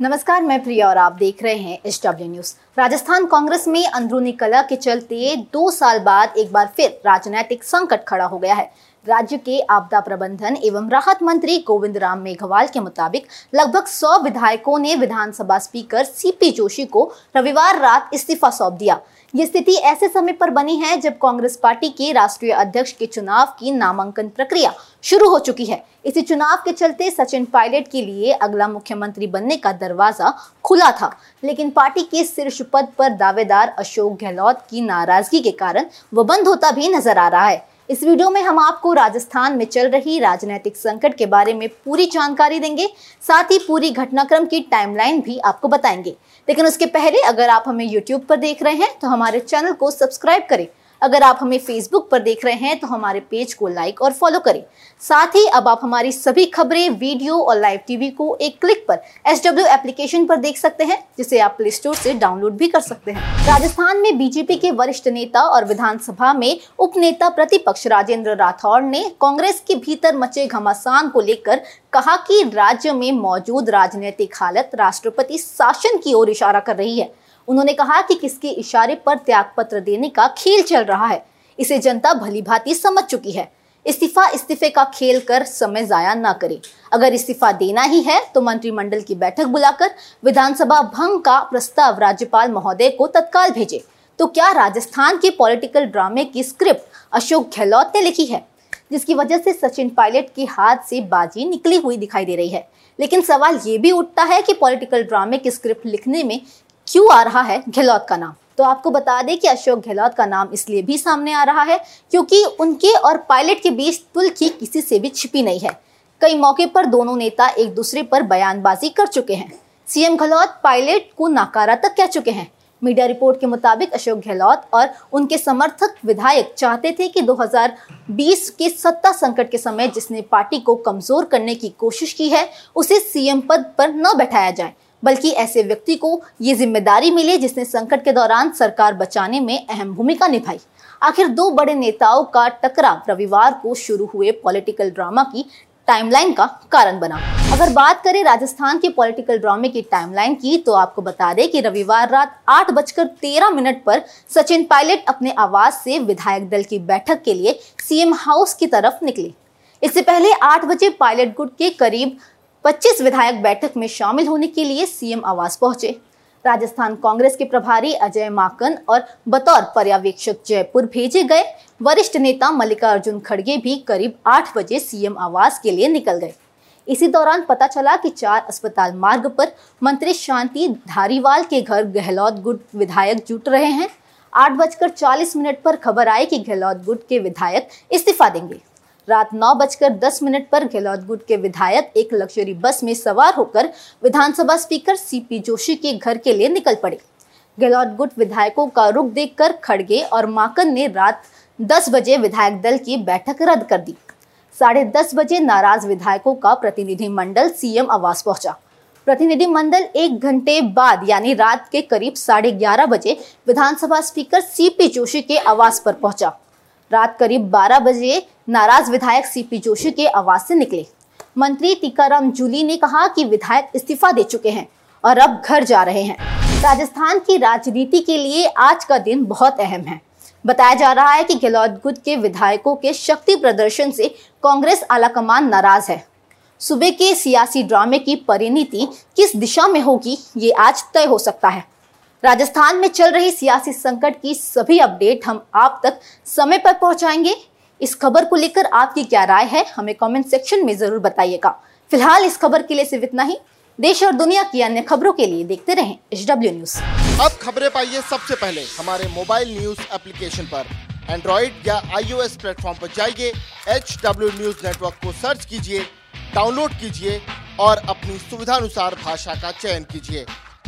नमस्कार, मैं प्रिया और आप देख रहे हैं H W news. Rajasthan Congress में अंदरूनी कला के चलते दो साल बाद एक बार फिर राजनीतिक संकट खड़ा हो गया है। राज्य के आपदा प्रबंधन एवं राहत मंत्री गोविंद राम मेघवाल के मुताबिक लगभग 100 विधायकों ने विधानसभा स्पीकर सीपी जोशी को रविवार रात इस्तीफा सौंप दिया। ये स्थिति ऐसे समय पर बनी है जब कांग्रेस पार्टी के राष्ट्रीय अध्यक्ष के चुनाव की नामांकन प्रक्रिया शुरू हो चुकी है। इसी चुनाव के चलते सचिन पायलट के लिए अगला मुख्यमंत्री बनने का दरवाज़ा खुला था, लेकिन पार्टी के शीर्ष पद पर दावेदार अशोक गहलोत की नाराज़गी के कारण वो बंद होता भी नज़र आ रहा है। इस वीडियो में हम आपको राजस्थान में चल रही राजनीतिक संकट के बारे में पूरी जानकारी देंगे। साथ ही पूरी घटनाक्रम की टाइमलाइन भी आपको बताएँगे। लेकिन उसके पहले अगर आप हमें यूट्यूब पर देख रहे हैं तो हमारे चैनल को सब्सक्राइब करें। अगर आप हमें फेसबुक पर देख रहे हैं तो हमारे पेज को लाइक और फॉलो करें। साथ ही अब आप हमारी सभी खबरें वीडियो और लाइव टीवी को एक क्लिक पर एस डब्ल्यू एप्लीकेशन पर देख सकते हैं, जिसे आप प्ले स्टोर से डाउनलोड भी कर सकते हैं। राजस्थान में बीजेपी के वरिष्ठ नेता और विधानसभा में उप नेता प्रतिपक्ष राजेंद्र राठौड़ ने कांग्रेस के भीतर मचे घमासान को लेकर कहा कि राज्य में मौजूद राजनीतिक हालत राष्ट्रपति शासन की ओर इशारा कर रही है। उन्होंने कहा कि किसके इशारे पर त्यागपत्र देने का खेल चल रहा है। इसे जनता भली भांति समझ चुकी है। इस्तीफा इस्तीफे का खेल कर समय जाया न करे। अगर इस्तीफा देना ही है तो मंत्रिमंडल की बैठक बुलाकर विधानसभा भंग का प्रस्ताव राज्यपाल महोदय को तत्काल भेजे। तो क्या राजस्थान के पॉलिटिकल ड्रामे की स्क्रिप्ट अशोक गहलोत ने लिखी है? जिसकी वजह से सचिन पायलट के हाथ से बाजी निकली हुई दिखाई दे रही है। लेकिन सवाल ये भी उठता है कि पॉलिटिकल ड्रामे की स्क्रिप्ट लिखने में क्यों आ रहा है गहलोत का नाम? तो आपको बता दें कि अशोक गहलोत का नाम इसलिए भी सामने आ रहा है क्योंकि उनके और पायलट के बीच तुल की किसी से भी छिपी नहीं है। कई मौके पर दोनों नेता एक दूसरे पर बयानबाजी कर चुके हैं। सीएम गहलोत पायलट को नाकारा तक कह चुके हैं। मीडिया रिपोर्ट के मुताबिक अशोक गहलोत और उनके समर्थक विधायक चाहते थे कि 2020 के सत्ता संकट के समय जिसने पार्टी को कमज़ोर करने की कोशिश की है, उसे सीएम पद पर न बैठाया जाए। बल्कि ऐसे व्यक्ति को ये ज़िम्मेदारी मिले जिसने संकट के दौरान सरकार बचाने में अहम भूमिका निभाई। आखिर दो बड़े नेताओं का टकराव रविवार को शुरू हुए पॉलिटिकल ड्रामा की टाइमलाइन का कारण बना। अगर बात करें राजस्थान के पॉलिटिकल ड्रामे की टाइमलाइन की तो आपको बता दें कि रविवार रात आठ बजकर तेरह मिनट पर सचिन पायलट अपने आवास से विधायक दल की बैठक के लिए सीएम हाउस की तरफ़ निकले। इससे पहले आठ बजे पायलट गुट के करीब 25 विधायक बैठक में शामिल होने के लिए सीएम आवास पहुँचे। राजस्थान कांग्रेस के प्रभारी अजय माकन और बतौर पर्यवेक्षक जयपुर भेजे गए। वरिष्ठ नेता मल्लिकार्जुन खड़गे भी करीब आठ बजे सीएम आवास के लिए निकल गए। इसी दौरान पता चला कि चार अस्पताल मार्ग पर मंत्री शांति धारीवाल के घर गहलोत गुट विधायक जुट रहे हैं। आठ बजकर चालीस मिनट पर खबर आई कि गहलोत गुट के विधायक इस्तीफा देंगे। रात नौ बजकर दस मिनट पर गहलोत गुट के विधायक, एक लग्जरी बस में सवार होकर विधानसभा स्पीकर सीपी जोशी के घर के लिए निकल पड़े। गहलोत गुट विधायकों का रुख देखकर खड़गे और माकन ने रात दस बजे विधायक दल की बैठक रद्द कर दी। साढ़े दस बजे नाराज़ विधायकों का प्रतिनिधि मंडल सीएम आवास पहुँचा। प्रतिनिधि मंडल एक घंटे बाद, यानी रात के करीब साढ़े ग्यारह बजे विधानसभा स्पीकर सीपी जोशी के आवास पर पहुँचा। रात करीब 12 बजे नाराज़ विधायक सीपी जोशी के आवास से निकले। मंत्री टीकाराम जूली ने कहा कि विधायक इस्तीफा दे चुके हैं और अब घर जा रहे हैं। राजस्थान की राजनीति के लिए आज का दिन बहुत अहम है। बताया जा रहा है कि गहलोत गुट के विधायकों के शक्ति प्रदर्शन से कांग्रेस आलाकमान नाराज़ है। सुबह के सियासी ड्रामे की परिणति किस दिशा में होगी, ये आज तय हो सकता है। राजस्थान में चल रही सियासी संकट की सभी अपडेट हम आप तक समय पर पहुंचाएँगे। इस खबर को लेकर आपकी क्या राय है, हमें कमेंट सेक्शन में ज़रूर बताइएगा। फ़िलहाल इस खबर के लिए सिर्फ़ इतना ही। देश और दुनिया की अन्य खबरों के लिए देखते रहें एच डब्ल्यू न्यूज़ अब खबरें पाइए सबसे पहले हमारे मोबाइल न्यूज़ एप्लीकेशन पर। एंड्रॉइड या आईओएस प्लेटफॉर्म पर जाइए एच डब्ल्यू न्यूज़ नेटवर्क को सर्च कीजिए, डाउनलोड कीजिए और अपनी सुविधानुसार भाषा का चयन कीजिए।